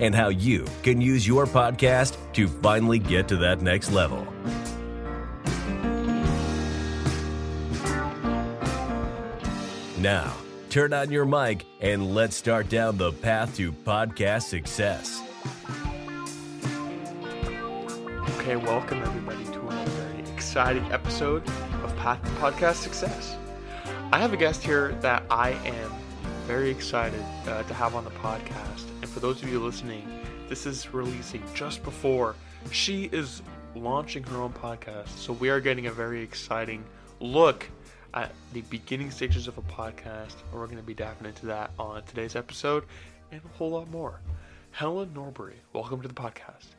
and how you can use your podcast to finally get to that next level. Now, turn on your mic and let's start down the path to podcast success. Okay, welcome everybody to another very exciting episode of Path to Podcast Success. I have a guest here that I am very excited uh, to have on the podcast. For those of you listening, this is releasing just before she is launching her own podcast. So we are getting a very exciting look at the beginning stages of a podcast. We're going to be diving into that on today's episode and a whole lot more. Helen Norbury, welcome to the podcast.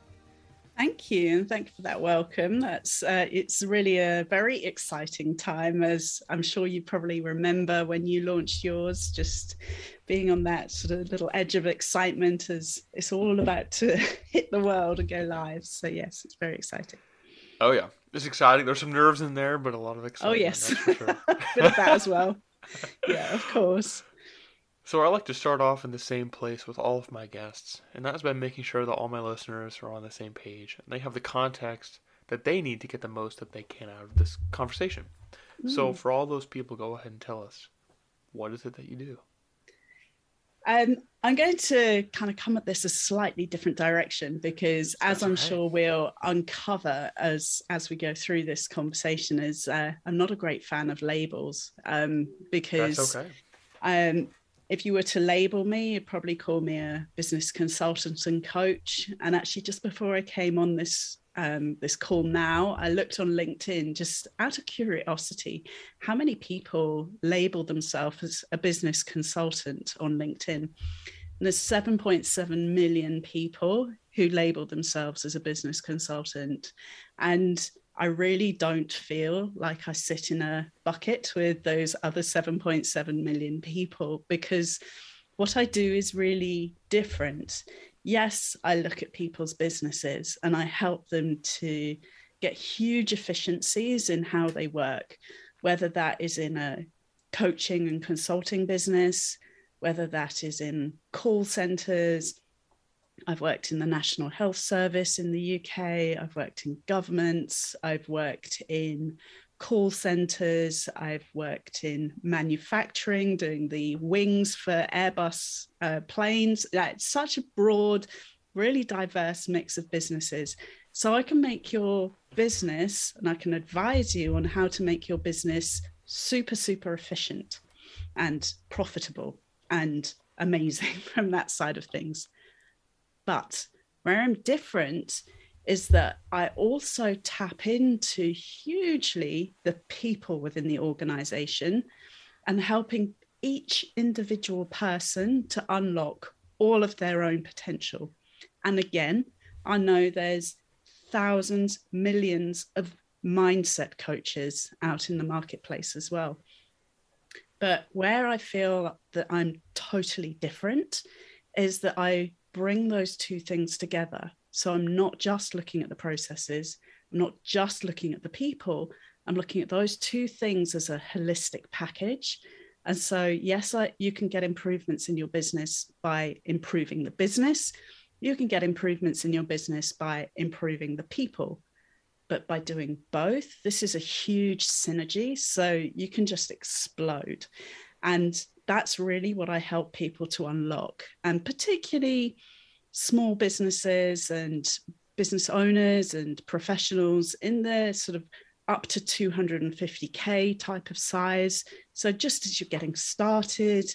Thank you, and thank you for that welcome. That's uh, it's really a very exciting time, as I'm sure you probably remember when you launched yours. Just being on that sort of little edge of excitement as it's all about to hit the world and go live. So yes, it's very exciting. Oh yeah, it's exciting. There's some nerves in there, but a lot of excitement. Oh yes, sure. bit of that as well. Yeah, of course. So I like to start off in the same place with all of my guests, and that is by making sure that all my listeners are on the same page and they have the context that they need to get the most that they can out of this conversation. So for all those people, go ahead and tell us what is it that you do. Um, I'm going to kind of come at this a slightly different direction because, as That's I'm sure we'll uncover as as we go through this conversation, is uh, I'm not a great fan of labels um, because That's okay. um, if you were to label me, you'd probably call me a business consultant and coach. And actually, just before I came on this um, this call now, I looked on LinkedIn just out of curiosity, how many people label themselves as a business consultant on LinkedIn? And there's 7.7 million people who label themselves as a business consultant. And I really don't feel like I sit in a bucket with those other 7.7 million people because what I do is really different. Yes, I look at people's businesses and I help them to get huge efficiencies in how they work, whether that is in a coaching and consulting business, whether that is in call centers, I've worked in the National Health Service in the UK. I've worked in governments. I've worked in call centers. I've worked in manufacturing, doing the wings for Airbus uh, planes. It's such a broad, really diverse mix of businesses. So I can make your business and I can advise you on how to make your business super, super efficient and profitable and amazing from that side of things. But where I'm different is that I also tap into hugely the people within the organization and helping each individual person to unlock all of their own potential. And again, I know there's thousands, millions of mindset coaches out in the marketplace as well. But where I feel that I'm totally different is that I bring those two things together. So I'm not just looking at the processes, I'm not just looking at the people, I'm looking at those two things as a holistic package. And so, yes, I, you can get improvements in your business by improving the business. You can get improvements in your business by improving the people. But by doing both, this is a huge synergy. So you can just explode. And that's really what I help people to unlock. And particularly small businesses and business owners and professionals in their sort of up to 250k type of size. So just as you're getting started,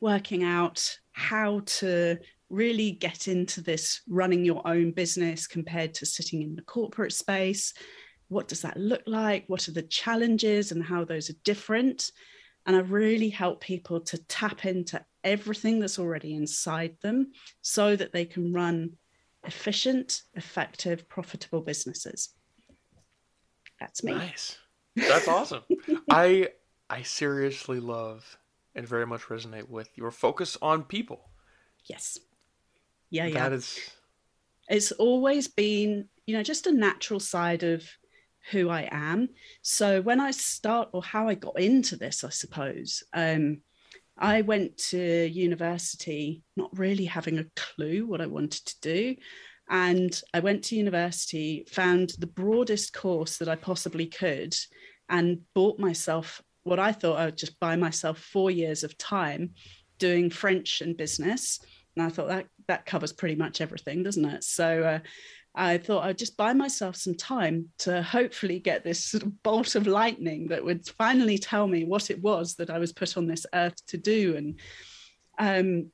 working out how to really get into this running your own business compared to sitting in the corporate space. What does that look like? What are the challenges and how those are different? And I really help people to tap into everything that's already inside them so that they can run efficient, effective, profitable businesses. That's me. Nice. That's awesome. I I seriously love and very much resonate with your focus on people. Yes. Yeah, yeah. That is it's always been, you know, just a natural side of who I am. So when I start or how I got into this, I suppose, um, I went to university not really having a clue what I wanted to do. And I went to university, found the broadest course that I possibly could, and bought myself what I thought I would just buy myself four years of time doing French and business. And I thought that that covers pretty much everything, doesn't it? So uh, I thought I'd just buy myself some time to hopefully get this sort of bolt of lightning that would finally tell me what it was that I was put on this earth to do. And um,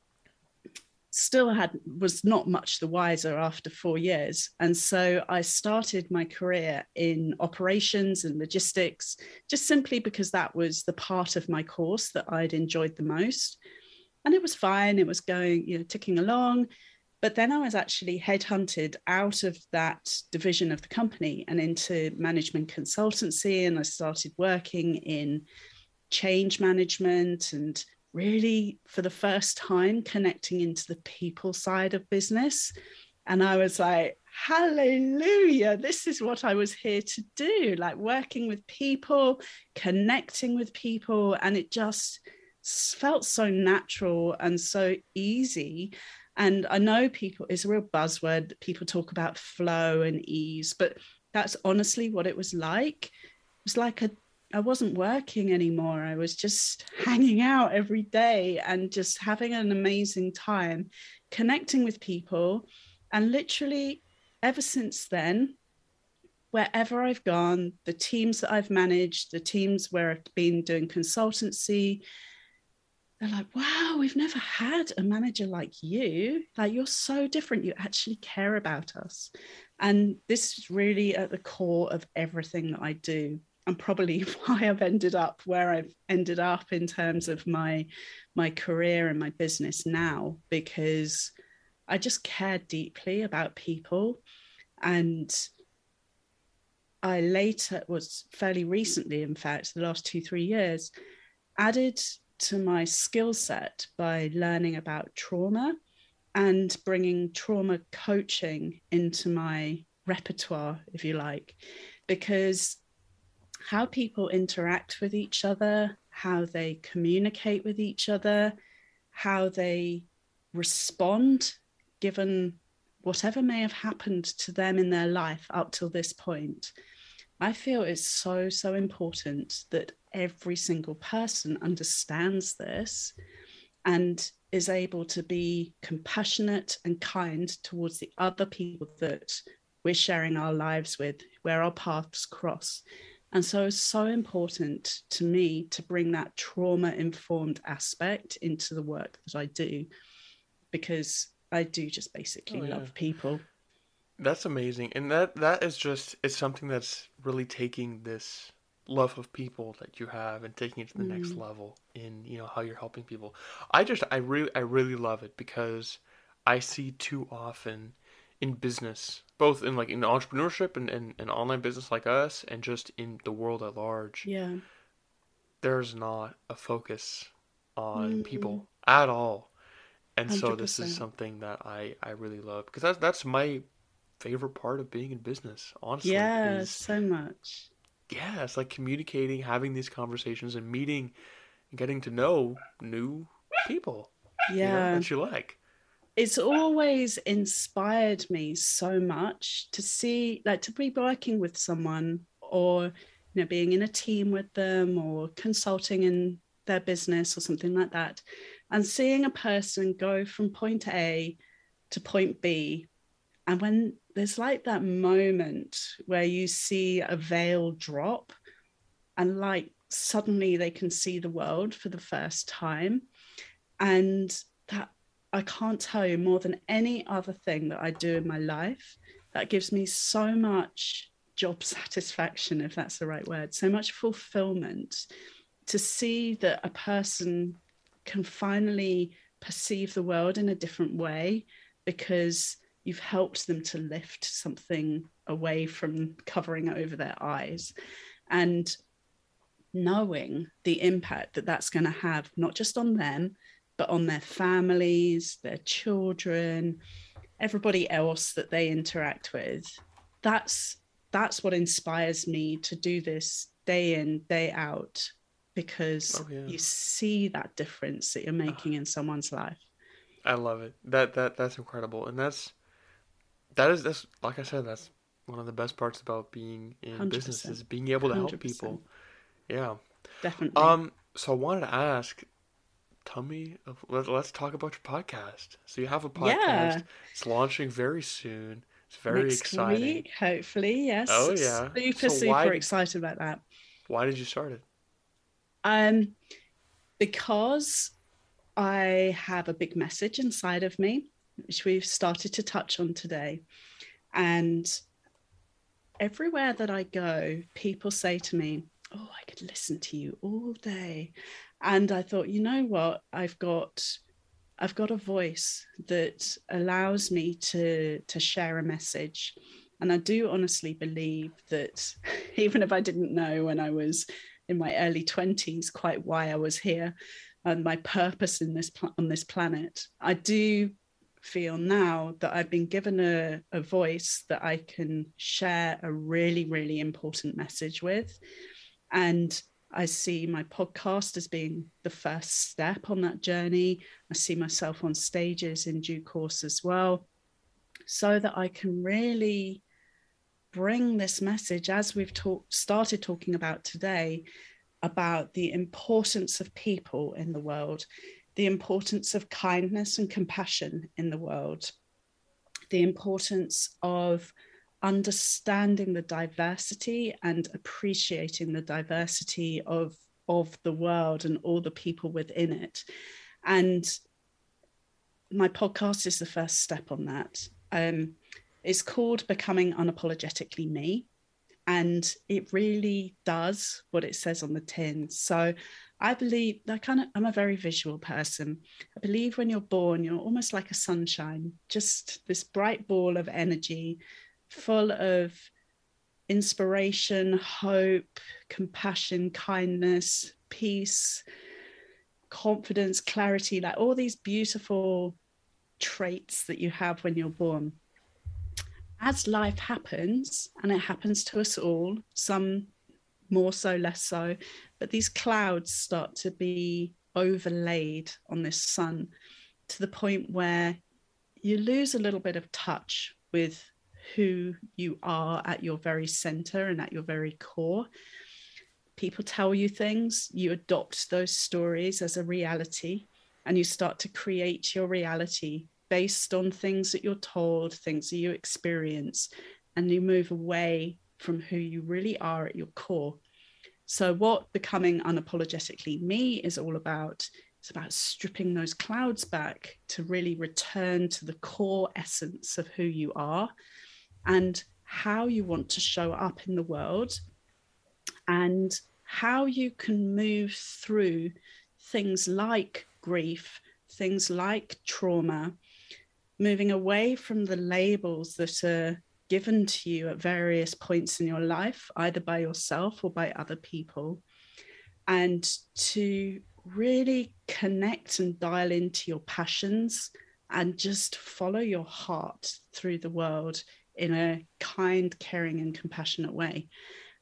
still had was not much the wiser after four years. And so i started my career in operations and logistics just simply because that was the part of my course that i'd enjoyed the most. And it was fine. It was going you know ticking along but then i was actually headhunted out of that division of the company and into management consultancy and i started working in change management and really for the first time connecting into the people side of business. And I was like, hallelujah, this is what I was here to do like working with people, connecting with people. And it just felt so natural and so easy. And I know people, it's a real buzzword. People talk about flow and ease, but that's honestly what it was like. It was like a I wasn't working anymore. I was just hanging out every day and just having an amazing time, connecting with people. And literally, ever since then, wherever I've gone, the teams that I've managed, the teams where I've been doing consultancy, they're like, wow, we've never had a manager like you. Like, you're so different. You actually care about us. And this is really at the core of everything that I do and probably why I've ended up where I've ended up in terms of my my career and my business now because I just care deeply about people and I later was fairly recently in fact the last 2 3 years added to my skill set by learning about trauma and bringing trauma coaching into my repertoire if you like because how people interact with each other, how they communicate with each other, how they respond given whatever may have happened to them in their life up till this point. I feel it's so, so important that every single person understands this and is able to be compassionate and kind towards the other people that we're sharing our lives with, where our paths cross. And so it's so important to me to bring that trauma informed aspect into the work that I do because I do just basically oh, yeah. love people. That's amazing. And that that is just it's something that's really taking this love of people that you have and taking it to the mm. next level in, you know, how you're helping people. I just I really I really love it because I see too often in business, both in like in entrepreneurship and, and, and online business like us, and just in the world at large. Yeah. There's not a focus on mm people at all. And 100%. so this is something that I, I really love because that's that's my favorite part of being in business, honestly. Yeah, so much. Yeah, it's like communicating, having these conversations and meeting and getting to know new people. Yeah. You know, that you like it's always inspired me so much to see like to be working with someone or you know being in a team with them or consulting in their business or something like that and seeing a person go from point A to point B and when there's like that moment where you see a veil drop and like suddenly they can see the world for the first time and that I can't tell you more than any other thing that I do in my life. That gives me so much job satisfaction, if that's the right word, so much fulfillment to see that a person can finally perceive the world in a different way because you've helped them to lift something away from covering over their eyes. And knowing the impact that that's going to have not just on them but on their families their children everybody else that they interact with that's that's what inspires me to do this day in day out because oh, yeah. you see that difference that you're ah. making in someone's life. I love it. That that that's incredible. And that's that is that's like i said that's one of the best parts about being in 100%. business is being able to 100%. help people. yeah. Definitely. Um so i wanted to ask tell me let, us talk about your podcast. So you have a podcast. Yeah. it's launching very soon. It's very Next exciting. week, hopefully yes. Oh yeah. Super so super why, excited about that. Why did you start it? Um because i have a big message inside of me which we've started to touch on today. And everywhere that i go people say to me oh i could listen to you all day. And i thought you know what? I've got i've got a voice that allows me to to share a message. And i do honestly believe that even if i didn't know when i was in my early 20s quite why i was here and my purpose in this on this planet i do feel now that i've been given a, a voice that i can share a really really important message with and I see my podcast as being the first step on that journey. I see myself on stages in due course as well, so that I can really bring this message, as we've talked, started talking about today, about the importance of people in the world, the importance of kindness and compassion in the world, the importance of understanding the diversity and appreciating the diversity of of the world and all the people within it. And my podcast is the first step on that. Um, it's called becoming unapologetically me and it really does what it says on the tin. So i believe i kind of i'm a very visual person i believe when you're born you're almost like a sunshine just this bright ball of energy full of inspiration, hope, compassion, kindness, peace, confidence, clarity, like all these beautiful traits that you have when you're born. As life happens, and it happens to us all, some more so, less so, but these clouds start to be overlaid on this sun to the point where you lose a little bit of touch with who you are at your very center and at your very core. People tell you things, you adopt those stories as a reality, and you start to create your reality based on things that you're told, things that you experience, and you move away from who you really are at your core. So, what becoming unapologetically me is all about it's about stripping those clouds back to really return to the core essence of who you are and how you want to show up in the world and how you can move through things like grief, things like trauma, moving away from the labels that are given to you at various points in your life, either by yourself or by other people, and to really connect and dial into your passions and just follow your heart through the world in a kind, caring, and compassionate way.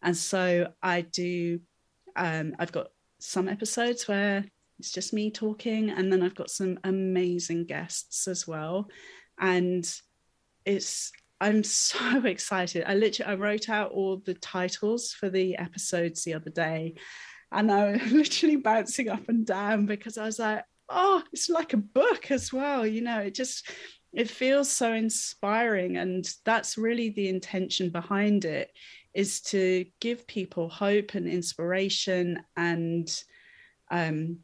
And so I do, um, I've got some episodes where it's just me talking, and then I've got some amazing guests as well. And it's, I'm so excited. I literally, I wrote out all the titles for the episodes the other day, and I was literally bouncing up and down because I was like, oh, it's like a book as well. You know, it just, it feels so inspiring and that's really the intention behind it is to give people hope and inspiration and um,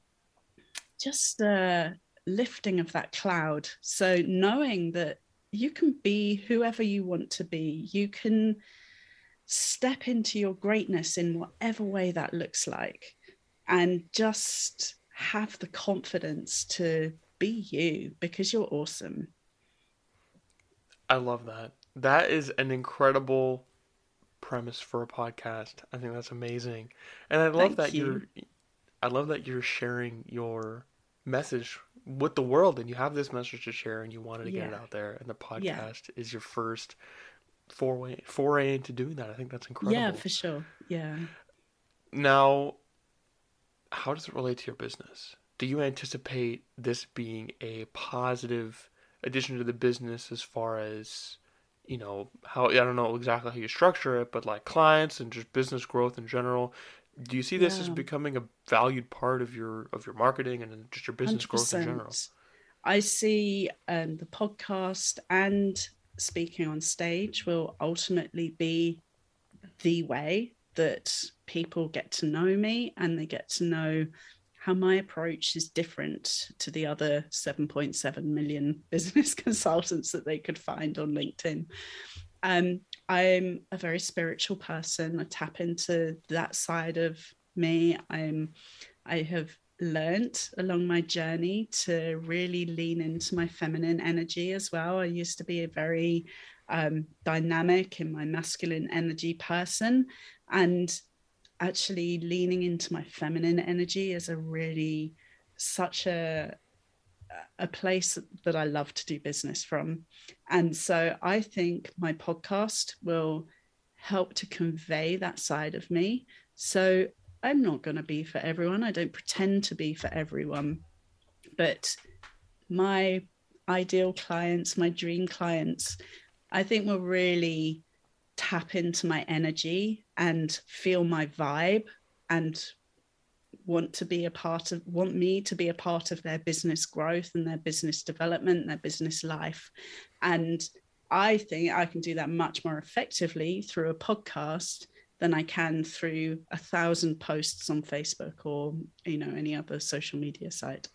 just a lifting of that cloud so knowing that you can be whoever you want to be you can step into your greatness in whatever way that looks like and just have the confidence to be you because you're awesome I love that. That is an incredible premise for a podcast. I think that's amazing. And I love Thank that you. you're I love that you're sharing your message with the world and you have this message to share and you wanted to get it out there and the podcast Yeah. is your first foray foray into doing that. I think that's incredible. Yeah, for sure. Yeah. Now, how does it relate to your business? Do you anticipate this being a positive addition to the business as far as, you know, how I don't know exactly how you structure it, but like clients and just business growth in general? Do you see this as becoming a valued part of your of your marketing and just your business growth in general? I see um, the podcast and speaking on stage will ultimately be the way that people get to know me and they get to know how my approach is different to the other 7.7 million business consultants that they could find on LinkedIn. Um, I'm a very spiritual person. I tap into that side of me. I'm I have learnt along my journey to really lean into my feminine energy as well. I used to be a very um, dynamic in my masculine energy person, and actually leaning into my feminine energy is a really such a a place that I love to do business from. And so I think my podcast will help to convey that side of me. So I'm not going to be for everyone. I don't pretend to be for everyone. But my ideal clients, my dream clients, I think will really tap into my energy and feel my vibe and want to be a part of want me to be a part of their business growth and their business development their business life. And i think i can do that much more effectively through a podcast than i can through a thousand posts on facebook or you know any other social media site.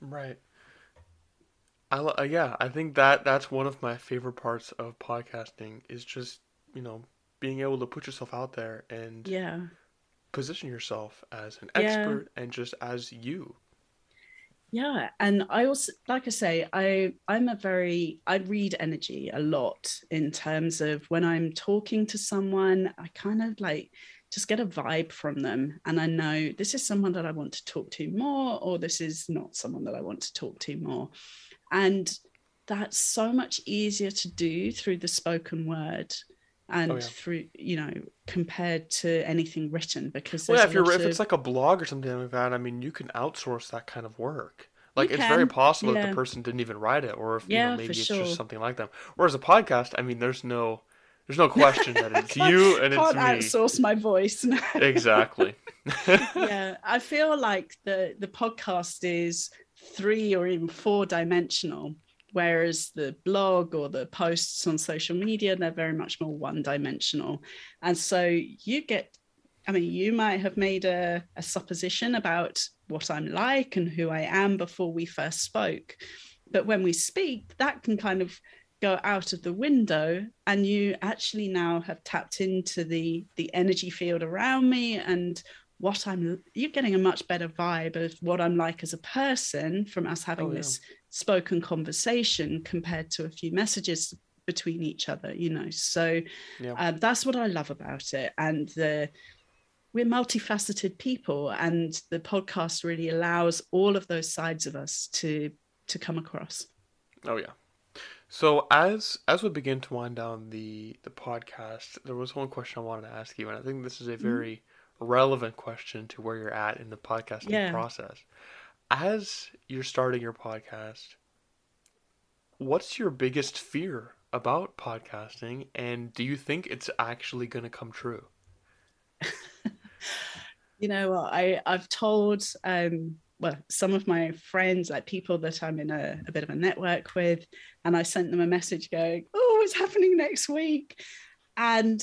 Right. I lo- uh, yeah, I think that that's one of my favorite parts of podcasting is just, you know, being able to put yourself out there and yeah position yourself as an Yeah. expert and just as you. yeah and i also like i say i i'm a very i read energy a lot in terms of when i'm talking to someone i kind of like just get a vibe from them and i know this is someone that i want to talk to more or this is not someone that i want to talk to more and that's so much easier to do through the spoken word Oh, and Oh, yeah. through you know compared to anything written because Well, yeah, if you're if it's like a blog or something like that, I mean, you can outsource that kind of work. Like You it's very can, possible that the person didn't even write it, or if you know maybe it's sure. just something like them. Whereas a podcast, I mean, there's no there's no question that it's you and it's can't me. outsource my voice Exactly. yeah i feel like the the podcast is three or even four dimensional whereas the blog or the posts on social media they're very much more one dimensional and so you get i mean you might have made a, a supposition about what i'm like and who i am before we first spoke but when we speak that can kind of go out of the window and you actually now have tapped into the the energy field around me and what I'm you're getting a much better vibe of what I'm like as a person from us having Oh, yeah. this spoken conversation compared to a few messages between each other, you know. So Yeah. uh, that's what I love about it. And the we're multifaceted people and the podcast really allows all of those sides of us to to come across. Oh yeah. So as as we begin to wind down the the podcast, there was one question I wanted to ask you, and I think this is a very relevant question to where you're at in the podcasting Yeah. process. As you're starting your podcast, what's your biggest fear about podcasting, and do you think it's actually going to come true? you know i i've told um well some of my friends like people that i'm in a, a bit of a network with and i sent them a message going oh it's happening next week. And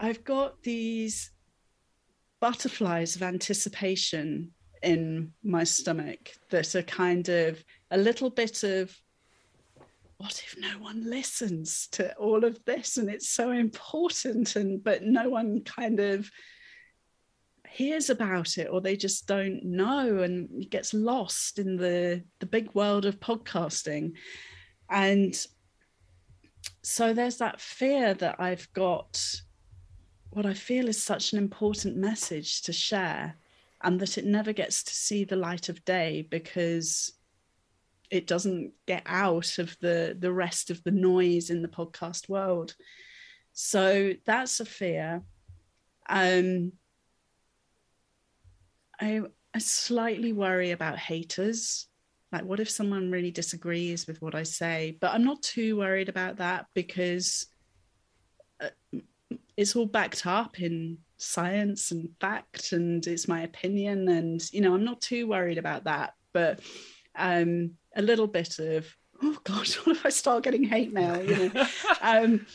i've got these butterflies of anticipation in my stomach that are kind of a little bit of what if no one listens to all of this? And it's so important and but no one kind of hears about it or they just don't know and it gets lost in the the big world of podcasting. And so there's that fear that I've got what I feel is such an important message to share, and that it never gets to see the light of day because it doesn't get out of the the rest of the noise in the podcast world. So that's a fear. Um, I, I slightly worry about haters. Like, what if someone really disagrees with what I say? But I'm not too worried about that because uh, it's all backed up in science and fact, and it's my opinion. And, you know, I'm not too worried about that. But um, a little bit of, oh God, what if I start getting hate mail? You know, um,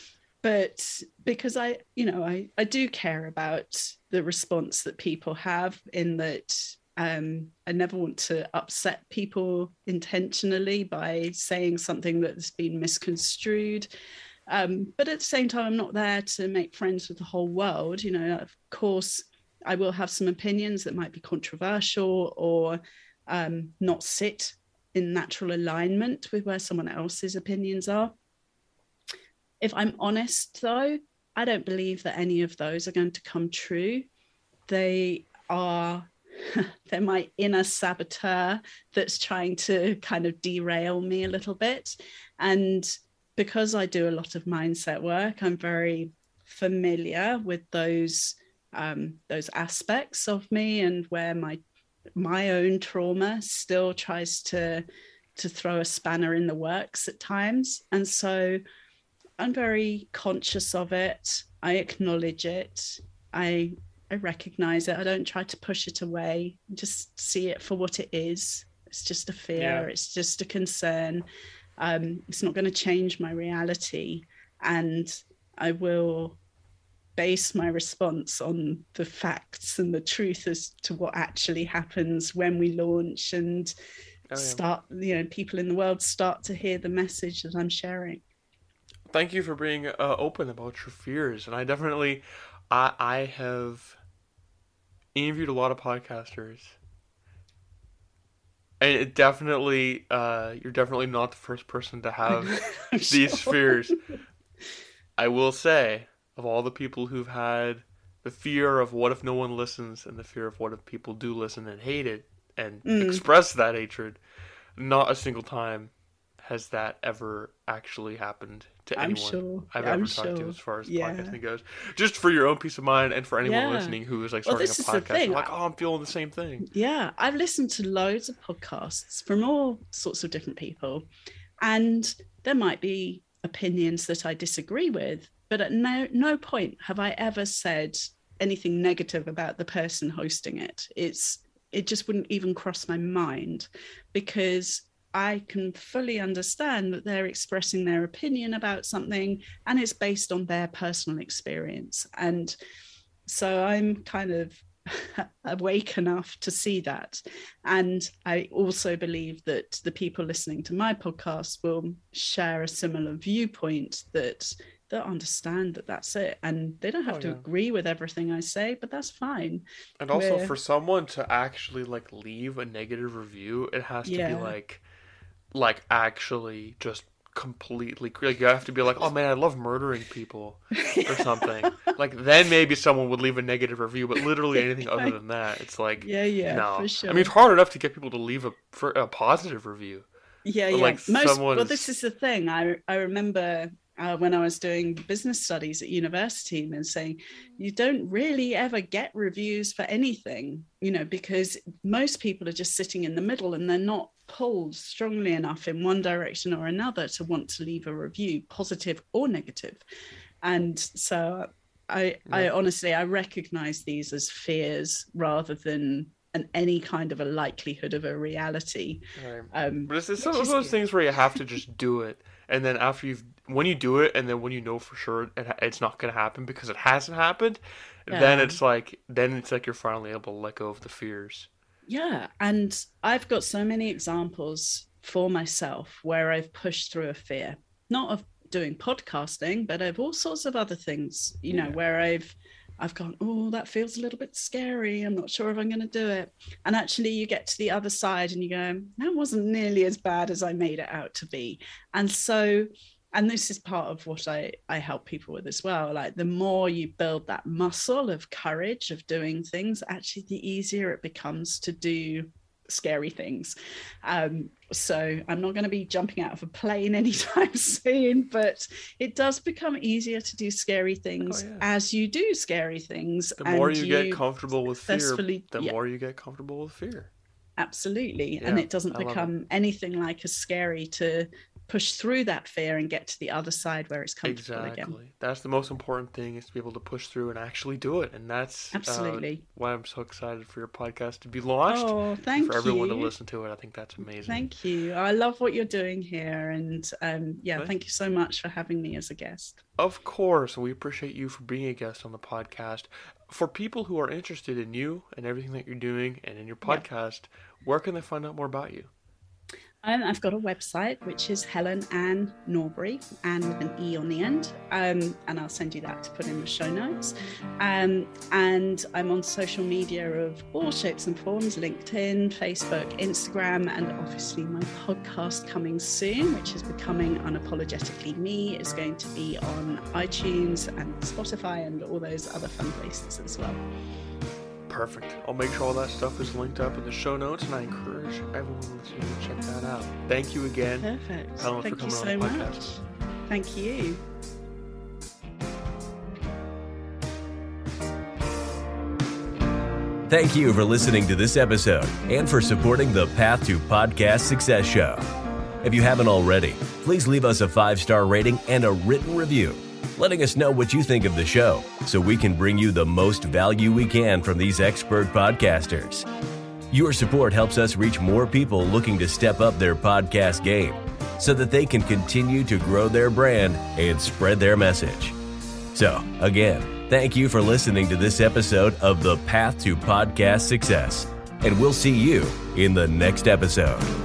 but because I, you know, I, I do care about the response that people have in that um, I never want to upset people intentionally by saying something that's been misconstrued. Um, but at the same time, I'm not there to make friends with the whole world. You know, of course, I will have some opinions that might be controversial or um, not sit in natural alignment with where someone else's opinions are. If I'm honest, though, I don't believe that any of those are going to come true. They are they're my inner saboteur that's trying to kind of derail me a little bit. And because I do a lot of mindset work, I'm very familiar with those um, those aspects of me and where my my own trauma still tries to to throw a spanner in the works at times. And so I'm very conscious of it. I acknowledge it. I I recognize it. I don't try to push it away. Just see it for what it is. It's just a fear. Yeah. It's just a concern. Um, it's not going to change my reality, and I will base my response on the facts and the truth as to what actually happens when we launch and oh, yeah. start. You know, people in the world start to hear the message that I'm sharing thank you for being uh, open about your fears. And I definitely, I I have interviewed a lot of podcasters, it definitely, uh, you're definitely not the first person to have these sure. fears. I will say, of all the people who've had the fear of what if no one listens and the fear of what if people do listen and hate it and mm. express that hatred, not a single time has that ever actually happened to anyone sure. I've ever I'm talked sure. to as far as yeah. podcasting goes. Just for your own peace of mind and for anyone yeah. listening who is like starting well, a podcast, like, oh, I'm feeling the same thing. Yeah, I've listened to loads of podcasts from all sorts of different people, and there might be opinions that I disagree with, but at no no point have I ever said anything negative about the person hosting it. It's it just wouldn't even cross my mind because I can fully understand that they're expressing their opinion about something and it's based on their personal experience. And so I'm kind of awake enough to see that. And I also believe that the people listening to my podcast will share a similar viewpoint that that understand that that's it and they don't have oh, to yeah. agree with everything i say but that's fine and also We're... for someone to actually like leave a negative review it has to yeah. be like like actually just completely like you have to be like oh man i love murdering people or something. Like then maybe someone would leave a negative review but literally anything other than that it's like yeah yeah no. sure. i mean it's hard enough to get people to leave a for a positive review. Yeah but yeah. like most well this is the thing. I i remember uh, when I was doing business studies at university and saying you don't really ever get reviews for anything, you know, because most people are just sitting in the middle and they're not pulled strongly enough in one direction or another to want to leave a review, positive or negative. And so I, yeah. I honestly, I recognize these as fears rather than an any kind of a likelihood of a reality. Right. Um, but it's, it's some of those things where you have to just do it, and then after you've when you do it, and then when you know for sure it, it's not going to happen because it hasn't happened, yeah. then it's like then it's like you're finally able to let go of the fears. Yeah, and I've got so many examples for myself where I've pushed through a fear, not of doing podcasting, but of all sorts of other things. You know, yeah. where I've I've gone, oh, that feels a little bit scary. I'm not sure if I'm going to do it. And actually, you get to the other side and you go, that wasn't nearly as bad as I made it out to be. And so and this is part of what I, I help people with as well. Like the more you build that muscle of courage of doing things, actually, the easier it becomes to do scary things. Um, so I'm not going to be jumping out of a plane anytime soon, but it does become easier to do scary things oh, yeah. as you do scary things. The more you, you, get comfortable with fear, the yeah. more you get comfortable with fear. Absolutely. Yeah, and it doesn't become it. anything like as scary to push through that fear and get to the other side where it's comfortable exactly. again. That's the most important thing is to be able to push through and actually do it. And that's uh, absolutely uh, why I'm so excited for your podcast to be launched. Oh, thank for you. everyone to listen to it. I think that's amazing. Thank you. I love what you're doing here. And um, yeah, right. thank you so much for having me as a guest. Of course. We appreciate you for being a guest on the podcast. For people who are interested in you and everything that you're doing and in your podcast, where can they find out more about you? Um, I've got a website which is Helen Anne Norbury, Anne with an E on the end, um, and I'll send you that to put in the show notes. Um, and I'm on social media of all shapes and forms LinkedIn, Facebook, Instagram, and obviously my podcast coming soon, which is Becoming Unapologetically Me, is going to be on iTunes and Spotify and all those other fun places as well. Perfect. I'll make sure all that stuff is linked up in the show notes, and I encourage everyone to check that out. Thank you again. Perfect. Helen, Thank you so much. Thank you. Thank you for listening to this episode and for supporting the Path to Podcast Success Show. If you haven't already, please leave us a five star rating and a written review letting us know what you think of the show so we can bring you the most value we can from these expert podcasters. Your support helps us reach more people looking to step up their podcast game so that they can continue to grow their brand and spread their message. So, again, thank you for listening to this episode of The Path to Podcast Success, and we'll see you in the next episode.